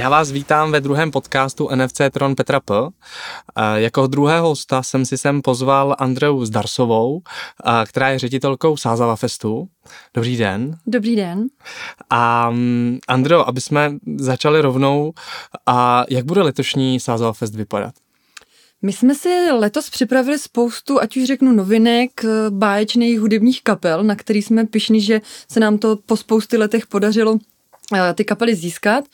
Já vás vítám ve druhém podcastu NFC Tron Petra P. Jako druhého hosta jsem si sem pozval Andreu Zdarsovou, která je ředitelkou Sázava Festu. Dobrý den. Dobrý den. A mm, Andreo, aby jsme začali rovnou, a jak bude letošní Sázava Fest vypadat? My jsme si letos připravili spoustu, ať už řeknu novinek, báječných hudebních kapel, na který jsme pišni, že se nám to po spousty letech podařilo eh, ty kapely získat.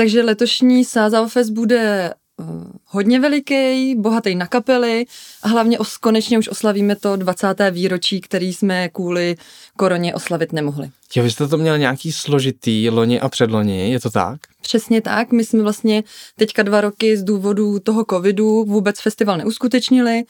Takže letošní Sázava Fest bude uh, hodně veliký, bohatý na kapely a hlavně os, konečně už oslavíme to 20. výročí, který jsme kvůli koroně oslavit nemohli. Jo, vy jste to měl nějaký složitý loni a předloni, je to tak? Přesně tak, my jsme vlastně teďka dva roky z důvodu toho covidu vůbec festival neuskutečnili,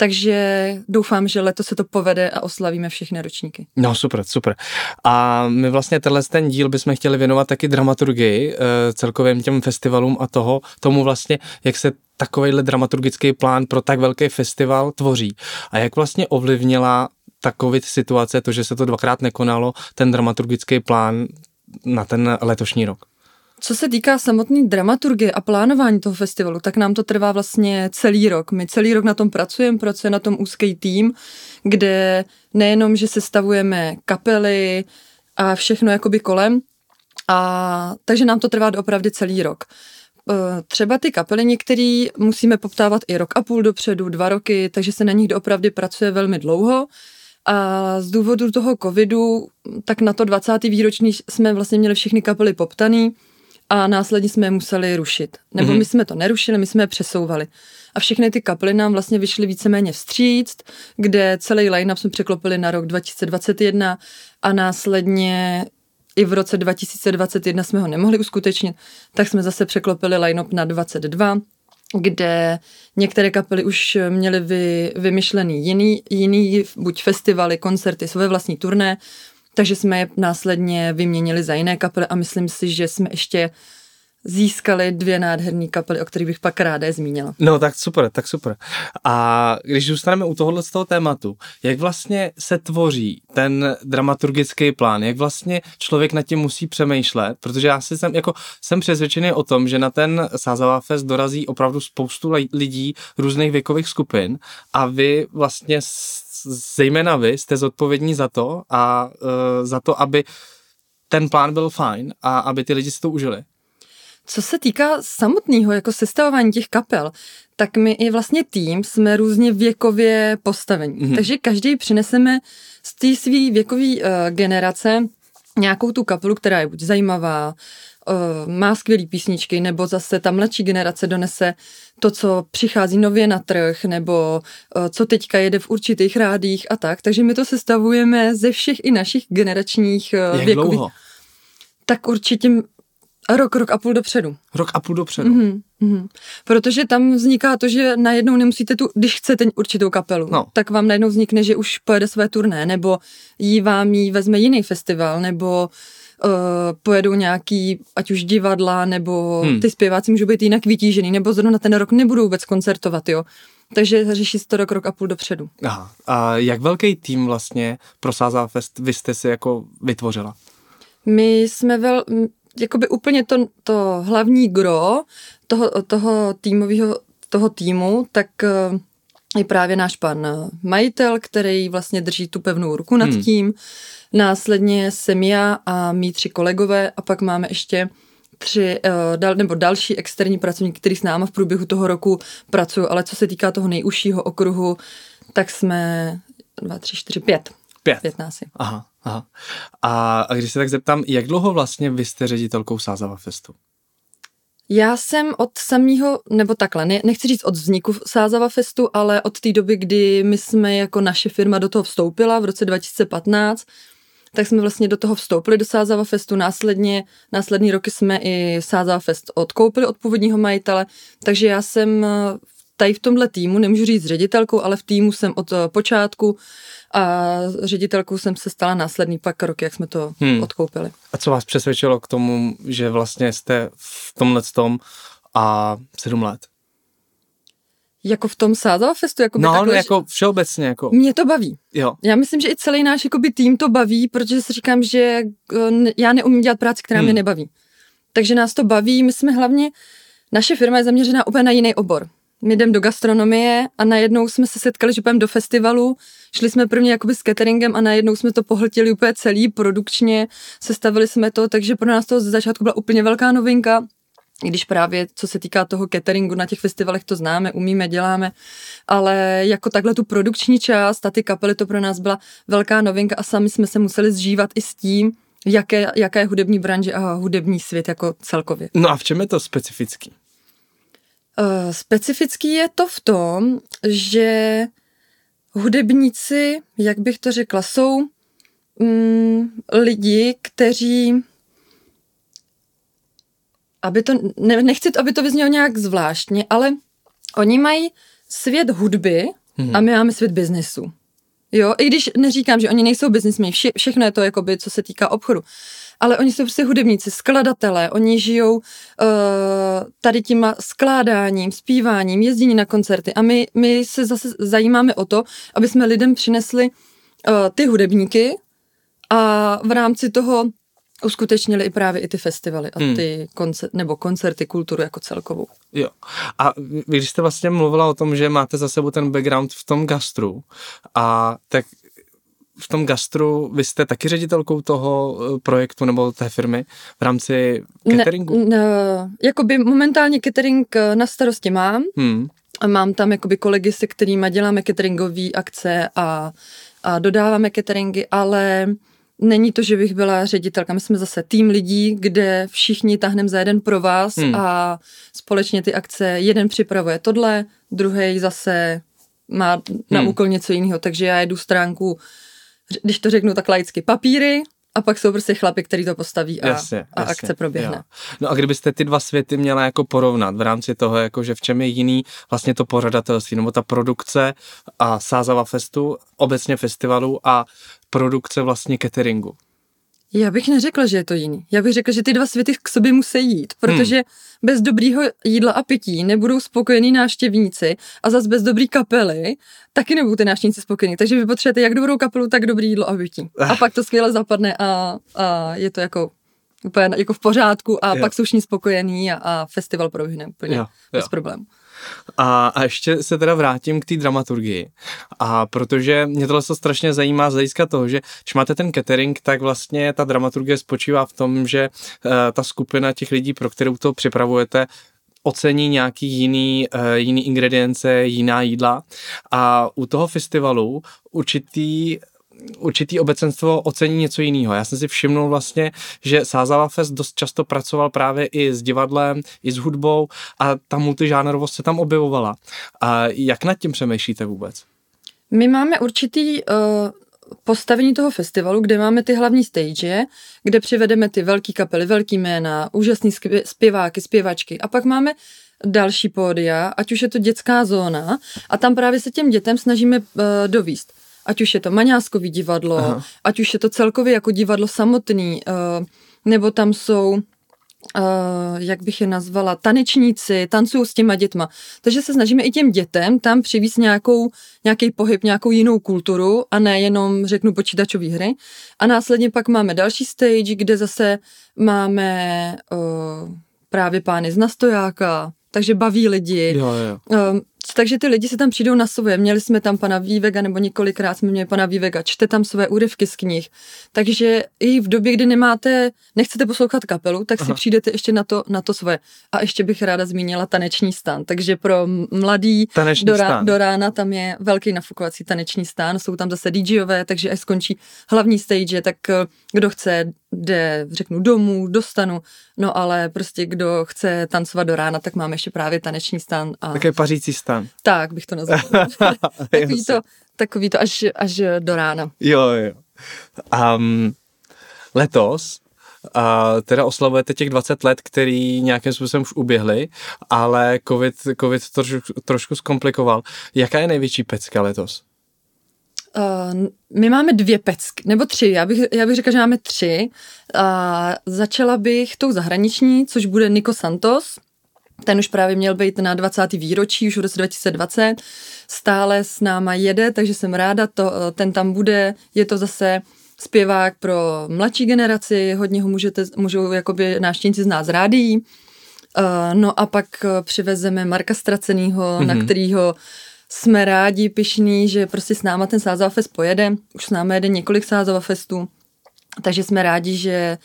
takže doufám, že letos se to povede a oslavíme všechny ročníky. No super, super. A my vlastně tenhle ten díl bychom chtěli věnovat taky dramaturgii, eh, celkovým těm festivalům a toho, tomu vlastně, jak se takovýhle dramaturgický plán pro tak velký festival tvoří. A jak vlastně ovlivnila ta covid situace, to, že se to dvakrát nekonalo, ten dramaturgický plán na ten letošní rok? Co se týká samotné dramaturgie a plánování toho festivalu, tak nám to trvá vlastně celý rok. My celý rok na tom pracujeme, pracuje na tom úzký tým, kde nejenom, že se stavujeme kapely a všechno jakoby kolem, a takže nám to trvá opravdu celý rok. E, třeba ty kapely některé musíme poptávat i rok a půl dopředu, dva roky, takže se na nich doopravdy pracuje velmi dlouho. A z důvodu toho covidu, tak na to 20. výroční jsme vlastně měli všechny kapely poptaný, a následně jsme je museli rušit. Nebo mm-hmm. my jsme to nerušili, my jsme je přesouvali. A všechny ty kapely nám vlastně vyšly víceméně vstříct, kde celý line-up jsme překlopili na rok 2021 a následně i v roce 2021 jsme ho nemohli uskutečnit, tak jsme zase překlopili line-up na 22, kde některé kapely už měly vy, vymyšlený jiný, jiný buď festivaly, koncerty, své vlastní turné, takže jsme je následně vyměnili za jiné kapely a myslím si, že jsme ještě získali dvě nádherné kapely, o kterých bych pak ráda zmínila. No tak super, tak super. A když zůstaneme u tohohle z toho tématu, jak vlastně se tvoří ten dramaturgický plán, jak vlastně člověk nad tím musí přemýšlet, protože já si jsem, jako, jsem přesvědčený o tom, že na ten Sázavá fest dorazí opravdu spoustu lidí různých věkových skupin a vy vlastně zejména vy jste zodpovědní za to a uh, za to, aby ten plán byl fajn a aby ty lidi si to užili. Co se týká samotného jako sestavování těch kapel, tak my i vlastně tým jsme různě věkově postavení. Mm-hmm. Takže každý přineseme z té své věkové uh, generace nějakou tu kapelu, která je buď zajímavá, uh, má skvělé písničky, nebo zase ta mladší generace donese to, co přichází nově na trh, nebo uh, co teďka jede v určitých rádích a tak. Takže my to sestavujeme ze všech i našich generačních uh, Jak věkových. Dlouho? Tak určitě Rok, rok a půl dopředu. Rok a půl dopředu. Mm-hmm, mm-hmm. Protože tam vzniká to, že najednou nemusíte tu, když chcete určitou kapelu, no. tak vám najednou vznikne, že už pojede své turné, nebo jí vám jí vezme jiný festival, nebo uh, pojedou nějaký, ať už divadla, nebo hmm. ty zpěváci můžou být jinak vytížený, nebo zrovna ten rok nebudou vůbec koncertovat, jo. Takže řeší se to rok, rok a půl dopředu. Aha. A jak velký tým vlastně pro Fest vy jste si jako vytvořila? My jsme vel, jakoby úplně to, to hlavní gro toho, toho týmového toho týmu, tak eh, je právě náš pan majitel, který vlastně drží tu pevnou ruku nad hmm. Následně jsem já a mý tři kolegové a pak máme ještě tři, uh, dal, nebo další externí pracovníky, kteří s náma v průběhu toho roku pracují, ale co se týká toho nejužšího okruhu, tak jsme dva, tři, čtyři, pět. Pět. Pět nás je. Aha, aha. A, a když se tak zeptám, jak dlouho vlastně vy jste ředitelkou Sázava Festu? Já jsem od samého, nebo takhle, ne, nechci říct od vzniku Sázava Festu, ale od té doby, kdy my jsme jako naše firma do toho vstoupila v roce 2015, tak jsme vlastně do toho vstoupili do Sázava Festu, následně, následní roky jsme i Sázava Fest odkoupili od původního majitele, takže já jsem tady v tomhle týmu, nemůžu říct ředitelkou, ale v týmu jsem od počátku a ředitelkou jsem se stala následný pak rok, jak jsme to hmm. odkoupili. A co vás přesvědčilo k tomu, že vlastně jste v tomhle tom a sedm let? Jako v tom Sázava Festu? Jako no, takhle, jako všeobecně. Jako... Mě to baví. Jo. Já myslím, že i celý náš jakoby, tým to baví, protože si říkám, že eh, já neumím dělat práci, která hmm. mě nebaví. takže nás to baví. My jsme hlavně, naše firma je zaměřená úplně na jiný obor. My jdeme do gastronomie a najednou jsme se setkali, že půjdeme do festivalu, šli jsme prvně jakoby s cateringem a najednou jsme to pohltili úplně celý, produkčně, sestavili jsme to, takže pro nás to z začátku byla úplně velká novinka, i když právě co se týká toho cateringu na těch festivalech to známe, umíme, děláme, ale jako takhle tu produkční část a ty kapely to pro nás byla velká novinka a sami jsme se museli zžívat i s tím, jaké, jaké hudební branže a hudební svět jako celkově. No a v čem je to specifický? Uh, specifický je to v tom, že hudebníci, jak bych to řekla, jsou mm, lidi, kteří aby to, ne, nechci, aby to vyznělo nějak zvláštně, ale oni mají svět hudby hmm. a my máme svět biznesu. Jo, i když neříkám, že oni nejsou biznismeni, vše, všechno je to, jakoby, co se týká obchodu. Ale oni jsou prostě hudebníci, skladatelé, oni žijou uh, tady tím skládáním, zpíváním, jezdění na koncerty a my, my se zase zajímáme o to, aby jsme lidem přinesli uh, ty hudebníky a v rámci toho uskutečnili i právě i ty festivaly a hmm. ty koncert, nebo koncerty, kulturu jako celkovou. Jo. A vy, když jste vlastně mluvila o tom, že máte za sebou ten background v tom gastru, a tak v tom gastru vy jste taky ředitelkou toho eh, projektu nebo té firmy v rámci cateringu? Ne, ne, jakoby momentálně catering eh, na starosti mám. Hmm. A mám tam jakoby kolegy, se kterými děláme cateringové akce a, a dodáváme cateringy, ale Není to, že bych byla ředitelka, my jsme zase tým lidí, kde všichni tahneme za jeden pro vás hmm. a společně ty akce, jeden připravuje tohle, druhý zase má na hmm. úkol něco jiného, takže já jedu stránku, když to řeknu tak laicky, papíry, a pak jsou prostě chlapy, který to postaví a, jasně, a jasně, akce proběhne. Jo. No a kdybyste ty dva světy měla jako porovnat v rámci toho, jako že v čem je jiný vlastně to pořadatelství, nebo ta produkce a Sázava Festu, obecně festivalu a produkce vlastně cateringu? Já bych neřekla, že je to jiný. Já bych řekla, že ty dva světy k sobě musí jít, protože hmm. bez dobrýho jídla a pití nebudou spokojení návštěvníci a zase bez dobrý kapely taky nebudou ty návštěvníci spokojení. Takže vy potřebujete jak dobrou kapelu, tak dobrý jídlo a pití. A pak to skvěle zapadne a, a je to jako úplně jako v pořádku a jo. pak jsou všichni spokojení a, a festival proběhne úplně jo, bez jo. problémů. A, a ještě se teda vrátím k té dramaturgii. A protože mě tohle to strašně zajímá z hlediska toho, že když máte ten catering, tak vlastně ta dramaturgie spočívá v tom, že uh, ta skupina těch lidí, pro kterou to připravujete, ocení nějaký jiný, uh, jiný ingredience, jiná jídla. A u toho festivalu určitý určitý obecenstvo ocení něco jiného. Já jsem si všimnul vlastně, že Sázava Fest dost často pracoval právě i s divadlem, i s hudbou a ta multižánrovost se tam objevovala. A jak nad tím přemýšlíte vůbec? My máme určitý uh, postavení toho festivalu, kde máme ty hlavní stage, kde přivedeme ty velký kapely, velký jména, úžasný zpěváky, zpěvačky a pak máme další pódia, ať už je to dětská zóna a tam právě se těm dětem snažíme uh, dovíst ať už je to Maňáskový divadlo, Aha. ať už je to celkově jako divadlo samotný, uh, nebo tam jsou Uh, jak bych je nazvala, tanečníci, tancují s těma dětma. Takže se snažíme i těm dětem tam přivízt nějakou, nějaký pohyb, nějakou jinou kulturu a ne jenom, řeknu, počítačové hry. A následně pak máme další stage, kde zase máme uh, právě pány z Nastojáka, takže baví lidi. Jo, jo. Uh, takže ty lidi se tam přijdou na svoje. Měli jsme tam pana Vývega, nebo několikrát jsme měli pana Vývega, čte tam své úryvky z knih. Takže i v době, kdy nemáte, nechcete poslouchat kapelu, tak Aha. si přijdete ještě na to, na to svoje. A ještě bych ráda zmínila taneční stan. Takže pro mladý do, rá, do rána tam je velký nafukovací taneční stan. Jsou tam zase DJové, takže až skončí hlavní stage, tak eh, kdo chce jde, řeknu, domů, dostanu, no ale prostě kdo chce tancovat do rána, tak máme ještě právě taneční stan. A... Také pařící stan. Tak bych to nazval. takový, to, takový to až, až do rána. Jo, jo. Um, letos a teda oslavujete těch 20 let, který nějakým způsobem už uběhly, ale COVID, COVID to trošku, trošku zkomplikoval. Jaká je největší pecka letos? Uh, my máme dvě pecky, nebo tři, já bych, já bych řekla, že máme tři. Uh, začala bych tou zahraniční, což bude Nico Santos, ten už právě měl být na 20. výročí, už v roce 2020. Stále s náma jede, takže jsem ráda, to, ten tam bude. Je to zase zpěvák pro mladší generaci, hodně ho můžete, můžou jakoby náštěnci znát z rádií. Uh, no a pak uh, přivezeme Marka Stracenýho, mm-hmm. na kterýho jsme rádi, pišní, že prostě s náma ten Sázava Fest pojede. Už s námi jede několik Sázava Festů, takže jsme rádi, že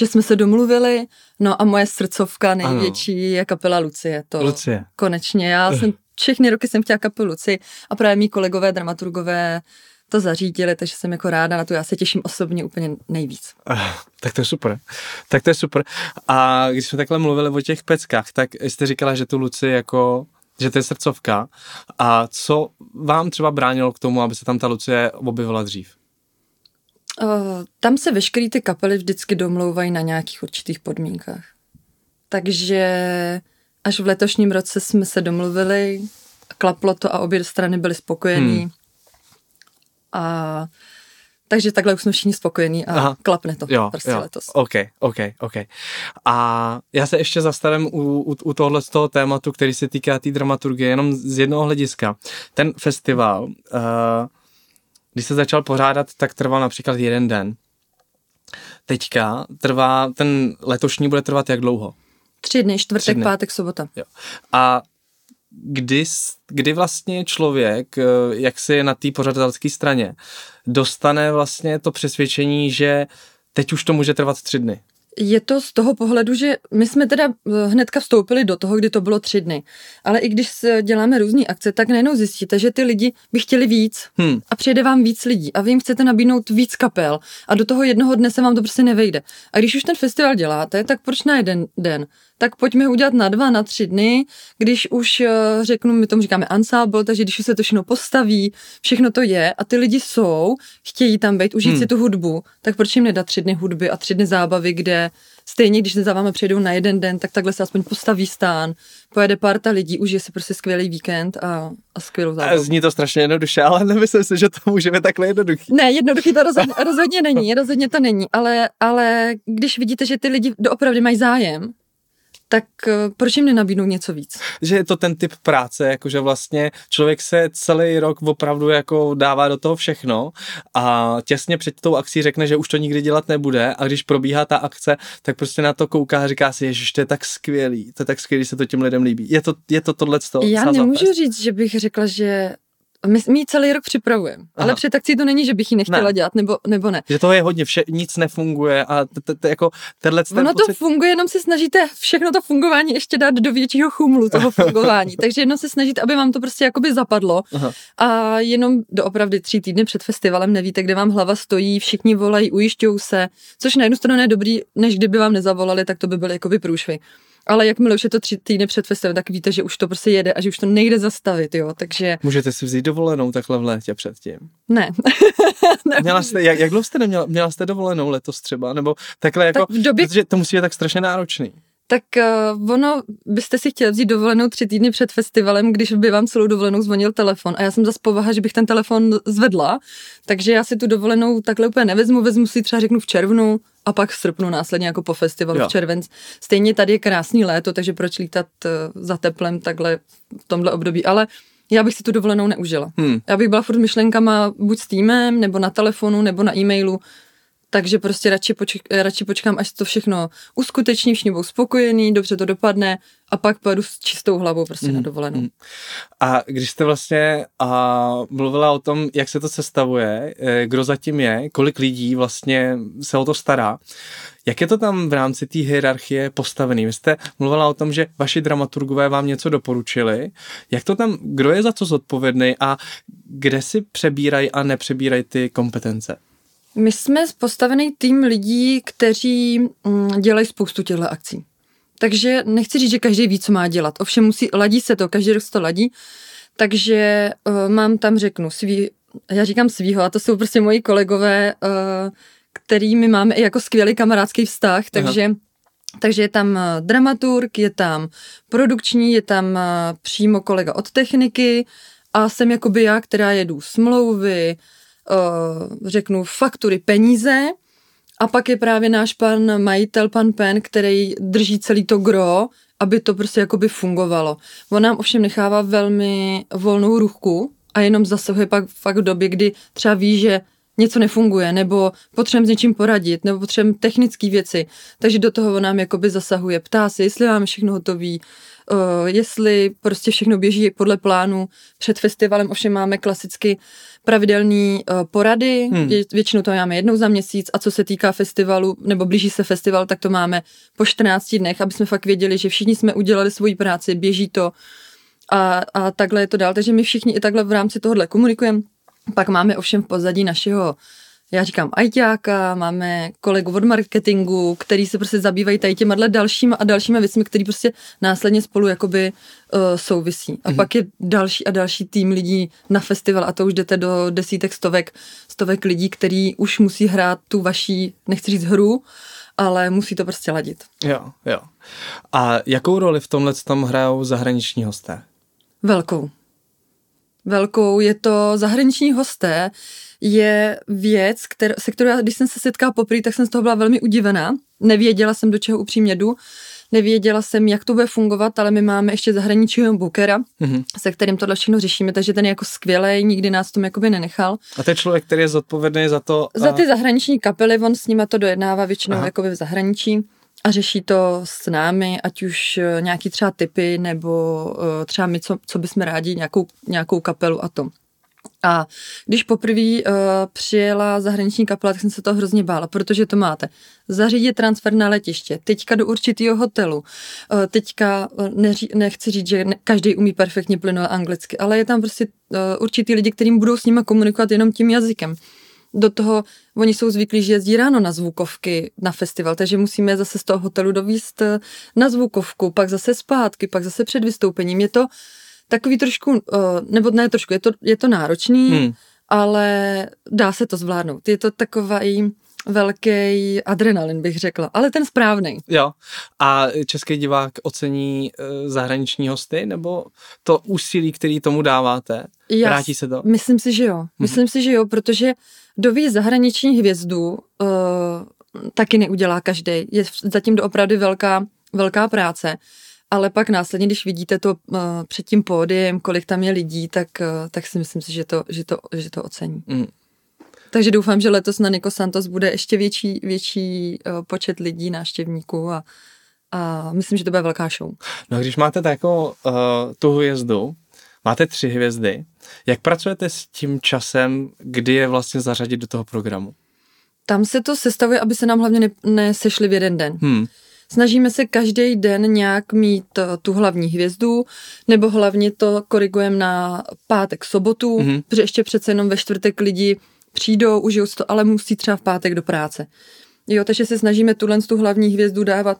že jsme se domluvili, no a moje srdcovka největší ano. je kapela Lucie. To Lucie. Konečně, já jsem všechny roky jsem chtěla kapelu Lucie a právě mý kolegové, dramaturgové to zařídili, takže jsem jako ráda na to, já se těším osobně úplně nejvíc. Uh, tak to je super. Tak to je super. A když jsme takhle mluvili o těch peckách, tak jste říkala, že tu Luci jako že to je srdcovka. A co vám třeba bránilo k tomu, aby se tam ta Lucie objevila dřív? Uh, tam se veškerý ty kapely vždycky domlouvají na nějakých určitých podmínkách. Takže až v letošním roce jsme se domluvili, klaplo to a obě strany byly spokojení. Hmm. A takže takhle už jsme všichni spokojení a Aha. klapne to jo, prostě jo. letos. OK, OK, OK. A já se ještě zastavím u, u, u tohle z toho tématu, který se týká té tý dramaturgie, jenom z jednoho hlediska. Ten festival, uh, když se začal pořádat, tak trval například jeden den. Teďka trvá, ten letošní bude trvat jak dlouho? Tři dny, čtvrtek, Tři dny. pátek, sobota. Jo. A kdy, kdy vlastně člověk, eh, jak si je na té pořadatelské straně, dostane vlastně to přesvědčení, že teď už to může trvat tři dny? Je to z toho pohledu, že my jsme teda eh, hnedka vstoupili do toho, kdy to bylo tři dny. Ale i když děláme různé akce, tak najednou zjistíte, že ty lidi by chtěli víc hmm. a přijede vám víc lidí a vy jim chcete nabídnout víc kapel a do toho jednoho dne se vám to prostě nevejde. A když už ten festival děláte, tak proč na jeden den? tak pojďme udělat na dva, na tři dny, když už eh, řeknu, my tomu říkáme ensemble, takže když už se to všechno postaví, všechno to je a ty lidi jsou, chtějí tam být, užít hmm. si tu hudbu, tak proč jim nedat tři dny hudby a tři dny zábavy, kde stejně, když za vámi přijdou na jeden den, tak takhle se aspoň postaví stán, pojede parta lidí, užije si prostě skvělý víkend a, a skvělou zábavu. Zní to strašně jednoduše, ale nemyslím si, že to můžeme takhle jednoduchý. Ne, jednoduchý to rozhodně, rozhodně není, rozhodně to není, ale, ale když vidíte, že ty lidi doopravdy mají zájem, tak eh, proč jim nenabídnout něco víc? Že je to ten typ práce, jakože vlastně člověk se celý rok opravdu jako dává do toho všechno a těsně před tou akcí řekne, že už to nikdy dělat nebude a když probíhá ta akce, tak prostě na to kouká a říká si, že to je tak skvělý, to je tak skvělý, se to těm lidem líbí. Je to, je to tohle Já nemůžu říct, že bych řekla, že my, my celý rok připravujeme, ale před akcí to není, že bych ji nechtěla ne. dělat, nebo, nebo ne. Že toho je hodně, vše, nic nefunguje a jako tenhle Ono to funguje, jenom se snažíte všechno to fungování ještě dát do většího chumlu toho fungování. Takže jenom se snažíte, aby vám to prostě jakoby zapadlo Aha. a jenom do opravdu tři týdny před festivalem nevíte, kde vám hlava stojí, všichni volají, ujišťují se, což na jednu stranu je dobrý, než kdyby vám nezavolali, tak to by byly jakoby průšvy. Ale jakmile už je to tři týdny před festivalem, tak víte, že už to prostě jede a že už to nejde zastavit, jo, takže... Můžete si vzít dovolenou takhle v létě předtím? Ne. měla jste, jak, jak dlouho jste neměla, měla jste dovolenou letos třeba, nebo takhle jako, tak v době... protože to musí být tak strašně náročný tak uh, ono, byste si chtěli vzít dovolenou tři týdny před festivalem, když by vám celou dovolenou zvonil telefon. A já jsem zase povaha, že bych ten telefon zvedla, takže já si tu dovolenou takhle úplně nevezmu, vezmu si třeba řeknu v červnu a pak v srpnu následně jako po festivalu jo. v červenci. Stejně tady je krásný léto, takže proč lítat uh, za teplem takhle v tomhle období, ale já bych si tu dovolenou neužila. Hmm. Já bych byla furt myšlenkama buď s týmem, nebo na telefonu, nebo na e-mailu, takže prostě radši, počk- radši počkám, až to všechno uskuteční, všichni budou spokojení, dobře to dopadne a pak pojedu s čistou hlavou prostě mm. na dovolenou. Mm. A když jste vlastně a mluvila o tom, jak se to sestavuje, eh, kdo zatím je, kolik lidí vlastně se o to stará, jak je to tam v rámci té hierarchie postavený? Vy jste mluvila o tom, že vaši dramaturgové vám něco doporučili. Jak to tam, kdo je za to zodpovědný a kde si přebírají a nepřebírají ty kompetence? My jsme postavený tým lidí, kteří mm, dělají spoustu těchto akcí. Takže nechci říct, že každý ví, co má dělat. Ovšem musí, ladí se to, každý rok se to ladí. Takže uh, mám tam, řeknu, svý, já říkám svýho, a to jsou prostě moji kolegové, uh, kterými máme i jako skvělý kamarádský vztah, takže Aha. Takže je tam uh, dramaturg, je tam produkční, je tam přímo kolega od techniky a jsem jakoby já, která jedu smlouvy, uh, řeknu, faktury, peníze a pak je právě náš pan majitel, pan Pen, který drží celý to gro, aby to prostě jakoby fungovalo. On nám ovšem nechává velmi volnou ruchu a jenom zasahuje pak fakt v době, kdy třeba ví, že něco nefunguje, nebo potřebujeme s něčím poradit, nebo potřebujeme technické věci. Takže do toho nám jakoby zasahuje. Ptá se, jestli máme všechno hotový, uh, jestli prostě všechno běží podle plánu. Před festivalem ovšem máme klasicky pravidelný uh, porady, hmm. Vě, většinou to máme jednou za měsíc a co se týká festivalu, nebo blíží se festival, tak to máme po 14 dnech, aby jsme fakt věděli, že všichni jsme udělali svoji práci, běží to a, a takhle je to dál. Takže my všichni i takhle v rámci tohohle komunikujeme. Pak máme ovšem v pozadí našeho já říkám ajťáka, máme kolegu od marketingu, který se prostě zabývají tady těma dalšíma a dalšíma věcmi, které prostě následně spolu jakoby uh, souvisí. A mm-hmm. pak je další a další tým lidí na festival a to už jdete do desítek, stovek, stovek lidí, který už musí hrát tu vaší, nechci říct hru, ale musí to prostě ladit. Jo, jo. A jakou roli v tomhle tam hrajou zahraniční hosté? Velkou. Velkou je to zahraniční hosté, je věc, kter, se kterou já, když jsem se setkala poprvé, tak jsem z toho byla velmi udivená. Nevěděla jsem, do čeho upřímně jdu. Nevěděla jsem, jak to bude fungovat, ale my máme ještě zahraničního bookera, mm-hmm. se kterým tohle všechno řešíme, takže ten je jako skvělý, nikdy nás tom jakoby nenechal. A je člověk, který je zodpovědný za to? A... Za ty zahraniční kapely, on s nima to dojednává většinou jakoby v zahraničí a řeší to s námi, ať už eh, nějaký třeba typy, nebo uh, třeba my, co, co bychom rádi, nějakou, nějakou kapelu a to. A když poprvé uh, přijela zahraniční kapela, tak jsem se to hrozně bála, protože to máte. Zařídit transfer na letiště, teďka do určitého hotelu. Uh, teďka neří, nechci říct, že ne, každý umí perfektně plynule anglicky, ale je tam prostě uh, určitý lidi, kterým budou s nimi komunikovat jenom tím jazykem. Do toho oni jsou zvyklí, že jezdí ráno na zvukovky na festival, takže musíme zase z toho hotelu dovíst na zvukovku, pak zase zpátky, pak zase před vystoupením. Je to takový trošku, uh, nebo ne trošku, je to, je to náročný, hmm. ale dá se to zvládnout. Je to takový velký adrenalin, bych řekla, ale ten správný. Jo. A český divák ocení uh, zahraniční hosty, nebo to úsilí, který tomu dáváte? Já Vrátí se to? Myslím si, že jo. Hmm. Myslím si, že jo, protože doví zahraniční hvězdu uh, taky neudělá každý. Je zatím doopravdy velká, velká práce ale pak následně, když vidíte to uh, před tím pódiem, kolik tam je lidí, tak, uh, tak si myslím si, že to, že to, že to ocení. Mm. Takže doufám, že letos na Niko Santos bude ještě větší, větší uh, počet lidí, návštěvníků a, a myslím, že to bude velká show. No a když máte takovou uh, tu hvězdu, máte tři hvězdy, jak pracujete s tím časem, kdy je vlastně zařadit do toho programu? Tam se to sestavuje, aby se nám hlavně ne, nesešli v jeden den. Hmm. Snažíme se každý den nějak mít eh, tu hlavní hvězdu, nebo hlavně to korigujeme na pátek, sobotu, mm-hmm. protože ještě přece jenom ve čtvrtek lidi přijdou, užijou si to, ale musí třeba v pátek do práce. Jo, takže se snažíme tuhle tu hlavní hvězdu dávat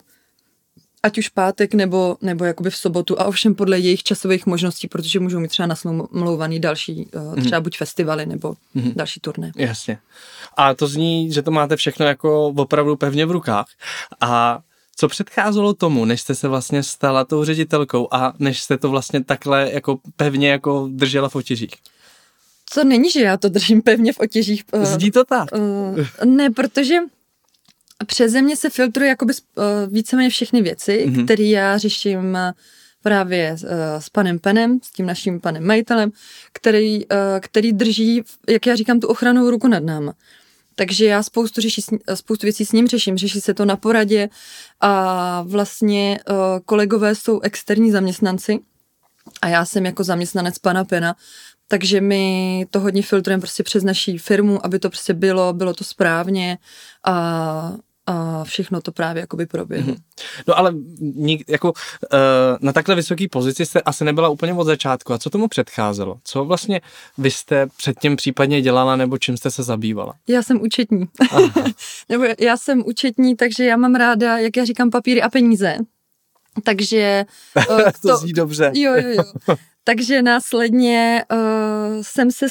ať už pátek nebo, nebo jakoby v sobotu a ovšem podle jejich časových možností, protože můžou mít třeba nasmlouvaný další, mm. třeba buď festivaly nebo mm. další turné. Jasně. A to zní, že to máte všechno jako opravdu pevně v rukách. A co předcházelo tomu, než jste se vlastně stala tou ředitelkou a než jste to vlastně takhle jako pevně jako držela v otěžích? Co není, že já to držím pevně v otěžích. Eh, Zdí to tak? Uh, ne, protože přeze mě se filtruje jakoby uh, víceméně všechny věci, mm-hmm. které já řeším právě uh, s panem Penem, s tím naším panem majitelem, který, uh, který drží, jak já říkám, tu ochranou ruku nad náma. Takže já spoustu, řeší, spoustu věcí s ním řeším. Řeší se to na poradě a vlastně uh, kolegové jsou externí zaměstnanci a já jsem jako zaměstnanec pana Pena, takže my to hodně filtrujeme prostě přes naší firmu, aby to prostě bylo, bylo to správně a a všechno to právě jakoby proběhlo. Mm-hmm. No ale nik, jako, uh, na takhle vysoké pozici jste asi nebyla úplně od začátku. A co tomu předcházelo? Co vlastně vy jste předtím případně dělala nebo čím jste se zabývala? Já jsem účetní. nebo já jsem účetní, takže já mám ráda, jak já říkám, papíry a peníze. Takže... Uh, to, to zní dobře. Jo, jo, jo. Takže následně uh, jsem se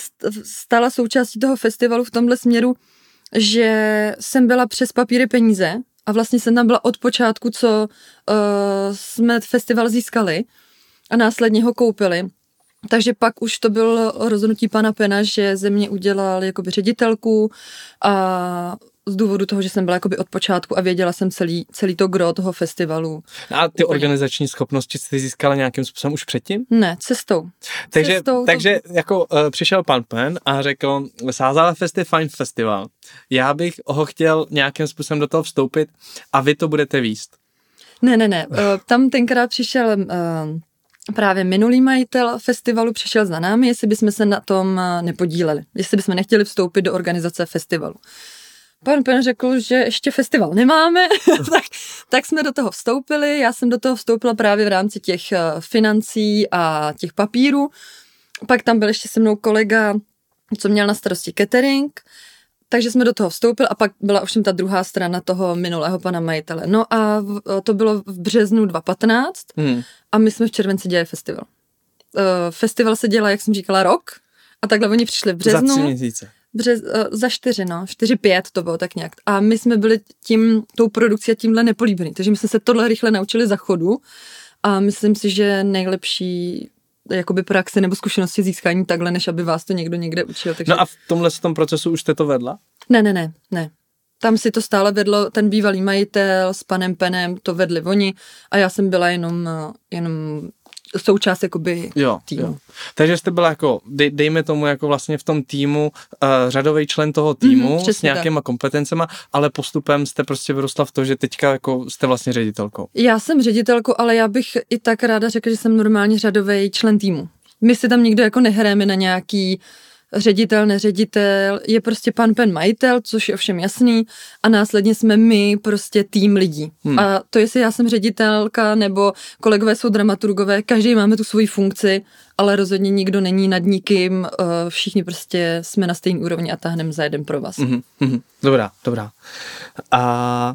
stala součástí toho festivalu v tomhle směru, že jsem byla přes papíry peníze a vlastně jsem tam byla od počátku, co uh, jsme festival získali a následně ho koupili. Takže pak už to bylo rozhodnutí pana Pena, že ze mě udělal jakoby ředitelku a z důvodu toho, že jsem byla jakoby od počátku a věděla jsem celý, celý to gro toho festivalu. A ty organizační schopnosti jsi získala nějakým způsobem už předtím? Ne, cestou. Takže, Cestou to- takže jako uh, přišel pan Pen a řekl, Sázala Fest je fajn festival. Já bych ho chtěl nějakým způsobem do toho vstoupit a vy to budete výst. Ne, ne, ne. eh, Tam tenkrát přišel eh, právě minulý majitel festivalu, přišel za námi, jestli bychom se na tom nepodíleli, jestli bychom nechtěli vstoupit do organizace festivalu. Pan Pen řekl, že ještě festival nemáme, tak, tak jsme do toho vstoupili. Já jsem do toho vstoupila právě v rámci těch eh, financí a těch papírů. Pak tam byl ještě se mnou kolega, co měl na starosti catering, takže jsme do toho vstoupili a pak byla ovšem ta druhá strana toho minulého pana majitele. No a v, to bylo v březnu 2015 Hmm. a my jsme v červenci dělali festival. Uh, festival se dělá, jak jsem říkala, rok a takhle oni přišli v Za tři březnu. měsíce. Břez, uh, za čtyři, no, čtyři, pět to bylo tak nějak. A my jsme byli tím, tou produkcí a tímhle nepolíbený. Takže my jsme se tohle rychle naučili za chodu a myslím si, že nejlepší jakoby praxe nebo zkušenosti získání takhle, než aby vás to někdo někde učil. Takže... No a v tomhle tom procesu už jste to vedla? Ne, ne, ne, ne. Tam si to stále vedlo ten bývalý majitel s panem Penem, to vedli oni a já jsem byla jenom, eh, jenom součást jakoby Jo, týmu. jo. Takže jste byla jako, dej, dejme tomu jako vlastně v tom týmu uh, řadový člen toho týmu Mhm, s nějakýma kompetencema, ale postupem jste prostě vyrostla v to, že teďka jako jste vlastně ředitelkou. Já jsem ředitelkou, ale já bych i tak ráda řekla, že jsem normálně řadový člen týmu. My si tam nikdo jako nehrajeme na nějaký ředitel, neředitel, je prostě pan pen majitel, což je ovšem jasný, a následně jsme my prostě tým lidí. Hmm. A to, jestli já jsem ředitelka nebo kolegové jsou dramaturgové, každý máme tu svoji funkci, ale rozhodně nikdo není nad nikým, eh, všichni prostě jsme na stejné úrovni a táhneme za jeden pro vás. Mhm, mhm. Dobrá, dobrá. A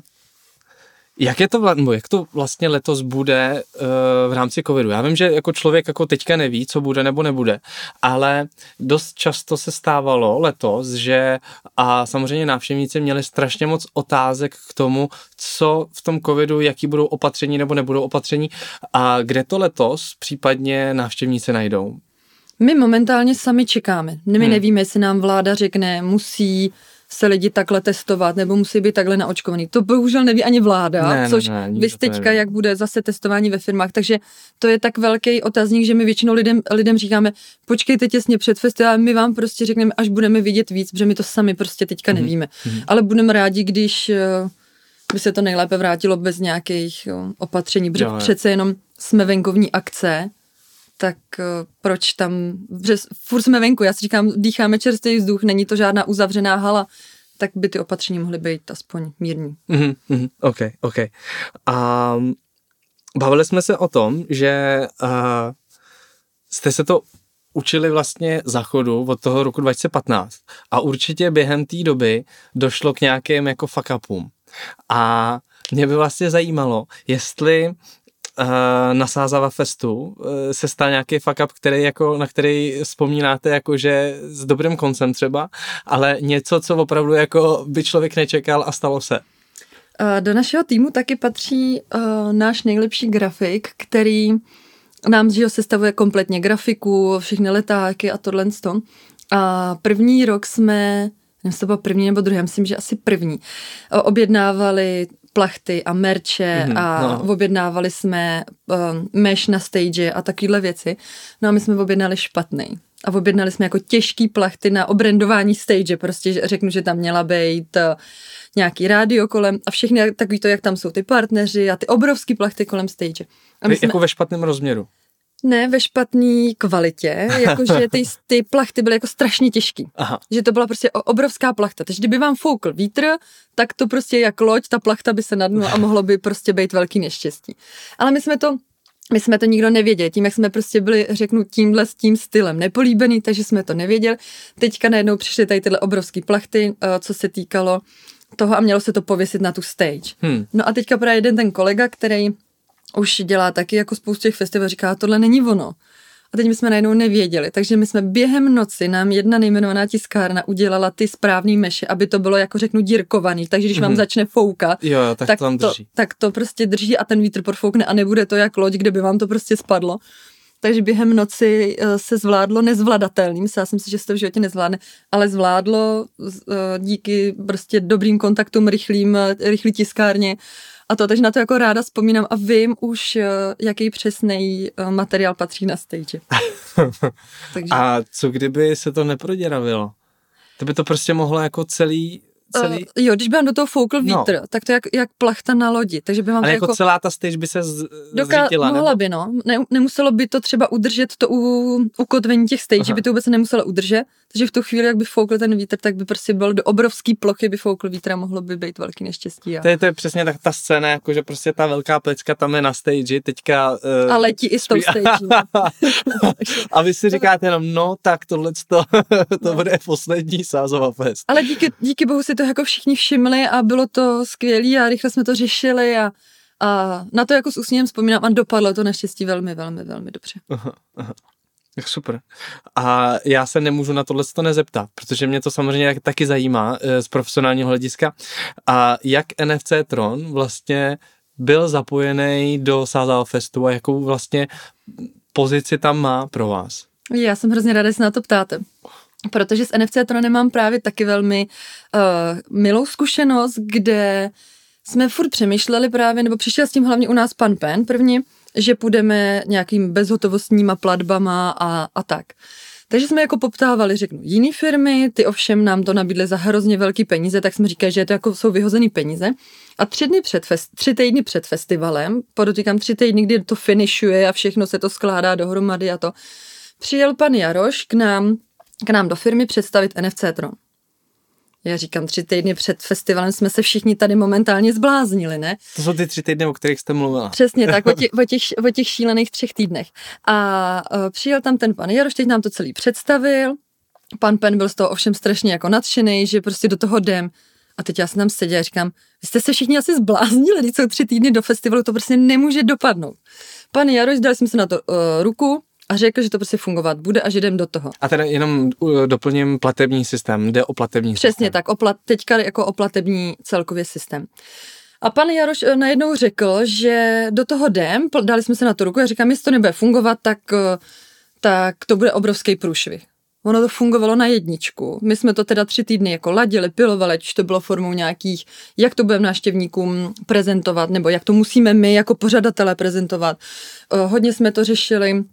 jak je to, nebo jak to vlastně letos bude uh, v rámci covidu? Já vím, že jako člověk jako teďka neví, co bude nebo nebude, ale dost často se stávalo letos, že a samozřejmě návštěvníci měli strašně moc otázek k tomu, co v tom covidu, jaký budou opatření nebo nebudou opatření a kde to letos případně návštěvníci najdou. My momentálně sami čekáme. My hmm. nevíme, jestli nám vláda řekne, musí se lidi takhle testovat, nebo musí být takhle naočkovaný. To bohužel neví ani vláda, Ne, ne, což ne, nikdo vy teďka, neví. jak bude zase testování ve firmách, takže to je tak velký otazník, že my většinou lidem, lidem říkáme, počkejte těsně před festivalem, my vám prostě řekneme, až budeme vidět víc, protože my to sami prostě teďka Mhm, nevíme. Ale budeme rádi, když eh, by se to nejlépe vrátilo bez nějakých jo, opatření, protože jo. přece jenom jsme venkovní akce, tak uh, proč tam, že furt jsme venku, já si říkám, dýcháme čerstvý vzduch, není to žádná uzavřená hala, tak by ty opatření mohly být aspoň mírní. Mhm, mhm, OK, OK. A bavili jsme se o tom, že uh, jste se to učili vlastně za chodu od toho roku 2015 a určitě během té doby došlo k nějakým jako fuck upům. A mě by vlastně zajímalo, jestli uh, na Sázava Festu uh, se stal nějaký fuck up, který jako, na který vzpomínáte jako, že s dobrým koncem třeba, ale něco, co opravdu jako by člověk nečekal a stalo se. Uh, do našeho týmu taky patří uh, náš nejlepší grafik, který nám že sestavuje kompletně grafiku, všechny letáky a tohle. to. A první rok jsme, nevím, to byl první nebo druhý, myslím, že asi první, eh, objednávali plachty a merče mm-hmm, a no. objednávali jsme um, mesh na stage a takovéhle věci. No a my jsme objednali špatný. A objednali jsme jako těžký plachty na obrandování stage. Prostě řeknu, že tam měla být uh, nějaký rádio kolem a všechny takový to, jak tam jsou ty partneři a ty obrovský plachty kolem stage. A my Jsme... Jako ve špatném rozměru. Ne ve špatné kvalitě, jakože ty, ty plachty byly jako strašně těžký. Aha. Že to byla prostě obrovská plachta. Takže kdyby vám foukl vítr, tak to prostě jak loď, ta plachta by se nadnula a mohlo by prostě být velký neštěstí. Ale my jsme to my jsme to nikdo nevěděli, tím, jak jsme prostě byli, řeknu, tímhle s tím stylem nepolíbený, takže jsme to nevěděli. Teďka najednou přišly tady tyhle obrovské plachty, eh, co se týkalo toho a mělo se to pověsit na tu stage. Hmm. No a teďka právě jeden ten kolega, který už dělá taky jako spoustu těch festivalů, říká, tohle není ono. A teď my jsme najednou nevěděli, takže my jsme během noci, nám jedna nejmenovaná tiskárna udělala ty správné meše, aby to bylo, jako řeknu, dírkovaný, takže když mm-hmm. vám začne foukat, Jo, tak, tak to to, tak to prostě drží a ten vítr profoukne a nebude to jak loď, kde by vám to prostě spadlo. takže během noci eh, se zvládlo nezvladatelným, myslela jsem si, že se to v životě nezvládne, ale zvládlo eh, díky prostě dobrým kontaktům, rychlým, eh, rychlý tiskárně a to, takže na to jako ráda vzpomínám a vím už, jaký přesný materiál patří na stage. takže... A co kdyby se to neproděravilo? To by to prostě mohlo jako celý celý... Uh, jo, když by vám do toho foukl no. vítr, no. tak to je jak, jak plachta na lodi. Takže by vám Ale jako, jako celá ta stage by se z, doká... zřítila, Mohla nebo? by, no. Ne, nemuselo by to třeba udržet to u, ukotvení těch stage, Aha. by to vůbec nemuselo udržet. Takže v tu chvíli, jak by foukl ten vítr, tak by prostě byl do obrovský plochy by foukl vítr a mohlo by být velký neštěstí. A... To, je, to je přesně tak ta scéna, jako že prostě ta velká plecka tam je na stage, teďka... Uh, a letí i s tou stage. a vy si říkáte jenom, no tak tohle to, to no. bude poslední sázová fest. Ale díky, díky bohu si to jako všichni všimli a bylo to skvělé a rychle jsme to řešili a, a na to jako s úsměvem vzpomínám a dopadlo to naštěstí velmi, velmi, velmi dobře. Aha, aha. Super. A já se nemůžu na tohle to nezeptat, protože mě to samozřejmě taky zajímá eh, z profesionálního hlediska. A jak NFC Tron vlastně byl zapojený do Sázal Festu a jakou vlastně pozici tam má pro vás? Já jsem hrozně ráda, že se na to ptáte. Protože s NFC Tronem mám právě taky velmi uh, milou zkušenost, kde jsme furt přemýšleli právě, nebo přišel s tím hlavně u nás pan Pen první, že půjdeme nějakým bezhotovostníma platbama a, a tak. Takže jsme jako poptávali, řeknu, jiný firmy, ty ovšem nám to nabídly za hrozně velký peníze, tak jsme říkali, že to jako jsou vyhozený peníze. A tři, dny před fest, tři týdny před festivalem, podotýkám tři týdny, kdy to finišuje a všechno se to skládá dohromady a to, přijel pan Jaroš k nám, k nám do firmy představit NFC Tron. Já říkám, tři týdny před festivalem jsme se všichni tady momentálně zbláznili, ne? To jsou ty tři týdny, o kterých jste mluvila. Přesně tak, o těch, o těch, o těch šílených třech týdnech. A uh, přijel tam ten pan Jaroš, teď nám to celý představil. Pan Pen byl z toho ovšem strašně jako nadšený, že prostě do toho jdem. A teď já jsem tam seděla a říkám, vy jste se všichni asi zbláznili, když jsou tři týdny do festivalu, to prostě nemůže dopadnout. Pan Jaroš, dali jsme se na to uh, ruku, a řekl, že to prostě fungovat bude a že jdem do toho. A teda jenom doplním platební systém, jde o platební Přesně systém. tak, o plat, teďka jako o platební celkově systém. A pan Jaroš eh, najednou řekl, že do toho jdem, dali jsme se na to ruku a říkám, jestli to nebude fungovat, tak, eh, tak to bude obrovský průšvih. Ono to fungovalo na jedničku. My jsme to teda tři týdny jako ladili, pilovali, ať to bylo formou nějakých, jak to budeme návštěvníkům prezentovat, nebo jak to musíme my jako pořadatelé prezentovat. Eh, hodně jsme to řešili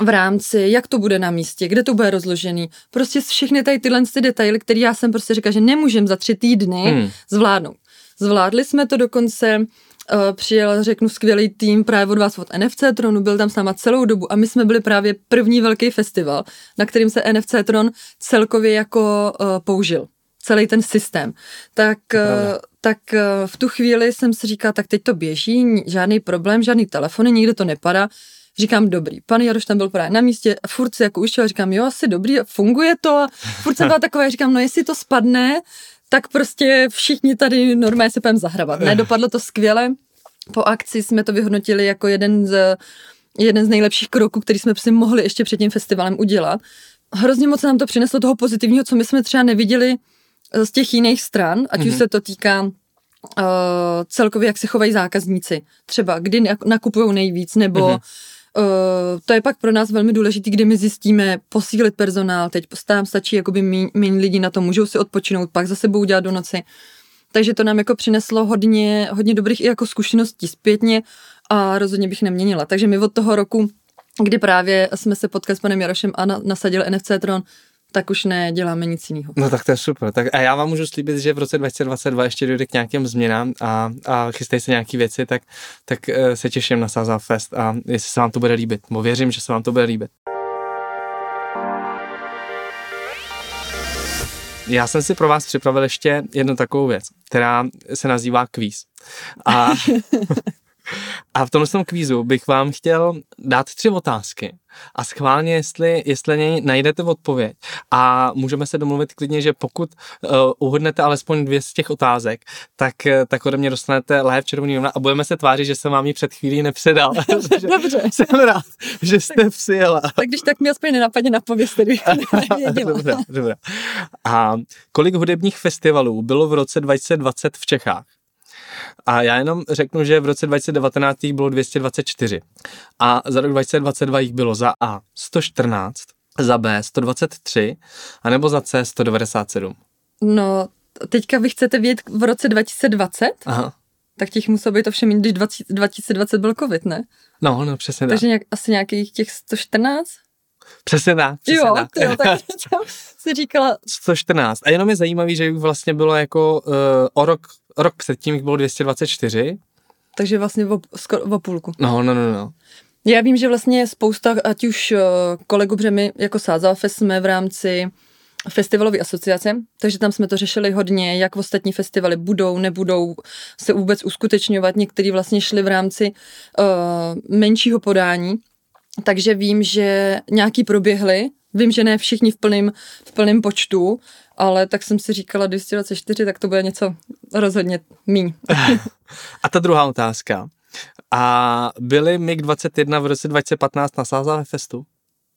v rámci, jak to bude na místě, kde to bude rozložený. Prostě všechny tady tyhle ty detaily, které já jsem prostě říkala, že nemůžem za tři týdny hmm. zvládnout. Zvládli jsme to dokonce, uh, přijel, řeknu, skvělý tým právě od vás od NFC Tronu, byl tam s náma celou dobu a my jsme byli právě první velký festival, na kterým se NFC Tron celkově jako uh, použil. Celý ten systém. Tak, uh, tak v tu chvíli jsem si říkala, tak teď to běží, žádný problém, žádný telefony, nikde to nepadá Říkám, dobrý. Pan Jaroš tam byl právě na místě a furt si jako ušel, říkám, jo, asi dobrý, funguje to. A furt jsem byla taková, říkám, no jestli to spadne, tak prostě všichni tady normálně se půjdeme zahrabat. Ne, dopadlo to skvěle. Po akci jsme to vyhodnotili jako jeden z, jeden z nejlepších kroků, který jsme si mohli ještě před tím festivalem udělat. Hrozně moc nám to přineslo toho pozitivního, co my jsme třeba neviděli eh, z těch jiných stran, ať mm-hmm. už mhm. se to týká uh, celkově, jak se chovají zákazníci. Třeba kdy nakupují nejvíc, nebo mm-hmm to je pak pro nás velmi důležité, kdy my zjistíme posílit personál, teď tam stačí jakoby méně lidí na to, můžou si odpočinout, pak zase budou dělat do noci. Takže to nám jako přineslo hodně, hodně dobrých i jako zkušeností zpětně a rozhodně bych neměnila. Takže my od toho roku, kdy právě jsme se potkali s panem Jarošem a na, nasadili NFC Tron, tak už neděláme nic jiného. No tak to je super. Tak a já vám můžu slíbit, že v roce 2022 ještě dojde k nějakým změnám a, a chystají se nějaké věci, tak, tak uh, se těším na Saza Fest a jestli se vám to bude líbit. Bo věřím, že se vám to bude líbit. Já jsem si pro vás připravil ještě jednu takovou věc, která se nazývá kvíz. A A v tomhle tom kvízu bych vám chtěl dát tři otázky a schválně, jestli, jestli něj najdete odpověď a můžeme se domluvit klidně, že pokud uh, uhodnete alespoň dvě z těch otázek, tak, uh, tak ode mě dostanete láhev červený a budeme se tvářit, že jsem vám ji před chvílí nepředal. Dobře. jsem rád, že jste tak, přijela. Tak když tak mi aspoň nenapadně na pověst, který Dobrá, dobrá. A kolik hudebních festivalů bylo v roce 2020 v Čechách? A já jenom řeknu, že v roce 2019 jich bylo 224 a za rok 2022 jich bylo za A 114, za B 123 a nebo za C 197. No, teďka vy chcete vědět v roce 2020, Aha. tak těch muselo být ovšem, když 20, 2020 byl covid, ne? No, no, přesně tak. Takže nějak, asi nějakých těch 114? Přesně tak, přesně jo, tak. to jo, tak si říkala, 114. A jenom je zajímavý, že jich vlastně bylo jako uh, o rok, rok předtím jich bylo 224. takže vlastně o, skoro o půlku. No, no, no, no. Já vím, že vlastně spousta, ať už eh, kolegů, protože my jako Sázalfest jsme v rámci festivalové asociace, takže tam jsme to řešili hodně, jak ostatní festivaly budou, nebudou se vůbec uskutečňovat. Některý vlastně šli v rámci uh, menšího podání, takže vím, že nějaký proběhly, vím, že ne všichni v plném v plném počtu, ale tak jsem si říkala 224, tak to bude něco rozhodně míň. A ta druhá otázka. A byly MiG-21 v roce 2015 na Sázavé festu?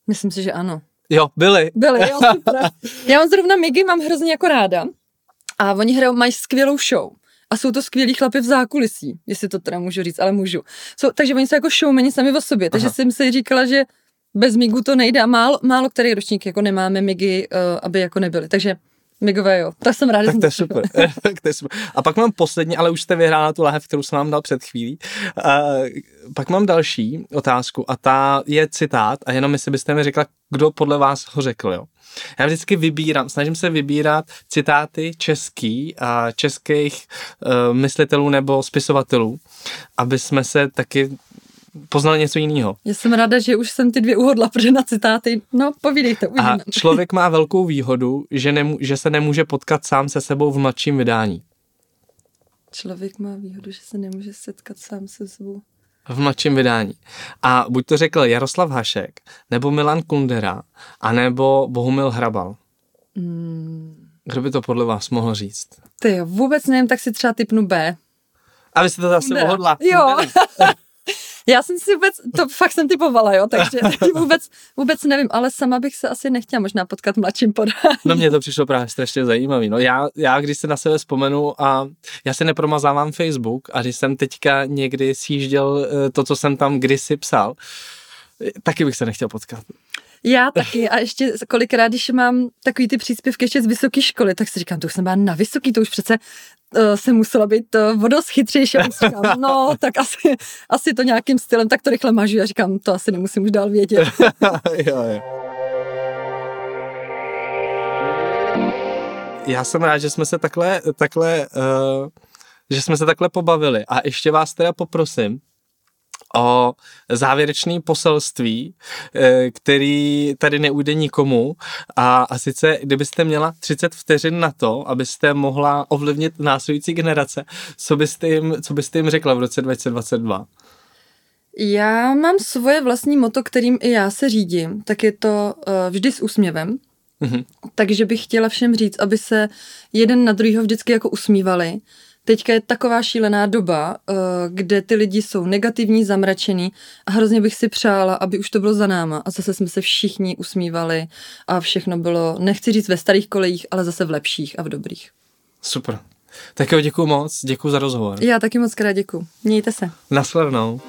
Myslím si, že ano. Jo, byly. Byly, jo, super. Já mám zrovna Migy, mám hrozně jako ráda. A oni hrajou, mají skvělou show. A jsou to skvělí chlapy v zákulisí, jestli to teda můžu říct, ale můžu. Jsou, takže oni jsou jako showmeni sami o sobě. Takže Aha. jsem si říkala, že bez Migu to nejde a málo, málo který ročník jako nemáme Migy, uh, aby jako nebyly. Takže Migové jo. Tak jsem ráda, že Tak to je super. tak to je super. A pak mám poslední, ale už jste vyhrála tu lahev, kterou jsem vám dal před chvílí. Uh, pak mám další otázku a ta je citát a jenom jestli byste mi řekla, kdo podle vás ho řekl, jo. Já vždycky vybírám, snažím se vybírat citáty český a českých uh, myslitelů nebo spisovatelů, aby jsme se taky poznali něco jiného. Já jsem ráda, že už jsem ty dvě uhodla, protože na citáty, no povídejte, A uvidíme. člověk má velkou výhodu, že, nemů- že se nemůže potkat sám se sebou v mladším vydání. Člověk má výhodu, že se nemůže setkat sám se sebou. v mladším vydání. A buď to řekl Jaroslav Hašek, nebo Milan Kundera, anebo Bohumil Hrabal. Hmm. Kdo by to podle vás mohl říct? Ty jo, vůbec nevím, tak si třeba typnu B. A vy jste to zase pohodla. Jo. Já jsem si vůbec, to fakt jsem typovala, jo, takže vůbec, vůbec nevím, ale sama bych se asi nechtěla možná potkat mladším podání. No mně to přišlo právě strašně zajímavý. No já, já, když se na sebe vzpomenu a já se nepromazávám Facebook a když jsem teďka někdy sjížděl eh, to, co jsem tam kdysi psal, eh, taky bych se nechtěl potkat. Já taky a ještě kolikrát, když mám takový ty příspěvky ještě z vysoké školy, tak si říkám, to už jsem byla na vysoký, to už přece uh, se musela být uh, o dost chytřejší. A říkám, no, tak asi, asi to nějakým stylem, tak to rychle mažu. A říkám, to asi nemusím už dál vědět. jo, jo. Já jsem rád, že jsme se takhle, takhle uh, že jsme se takhle pobavili a ještě vás teda poprosím o závěrečné poselství, eh, který tady neujde nikomu a, a sice, kdybyste měla 30 vteřin na to, abyste mohla ovlivnit následující generace, co byste jim, co byste jim řekla v roce 2022? Já mám svoje vlastní moto, kterým i já se řídím, tak je to uh, vždy s úsměvem. Mhm. Takže bych chtěla všem říct, aby se jeden na druhýho vždycky jako usmívali. Teďka je taková šílená doba, uh, kde ty lidi jsou negativní, zamračený a hrozně bych si přála, aby už to bylo za náma a zase jsme se všichni usmívali a všechno bylo, nechci říct ve starých kolejích, ale zase v lepších a v dobrých. Super. Tak jo, děkuji moc, děkuji za rozhovor. Já taky moc krát děkuji. Mějte se. Naslednou.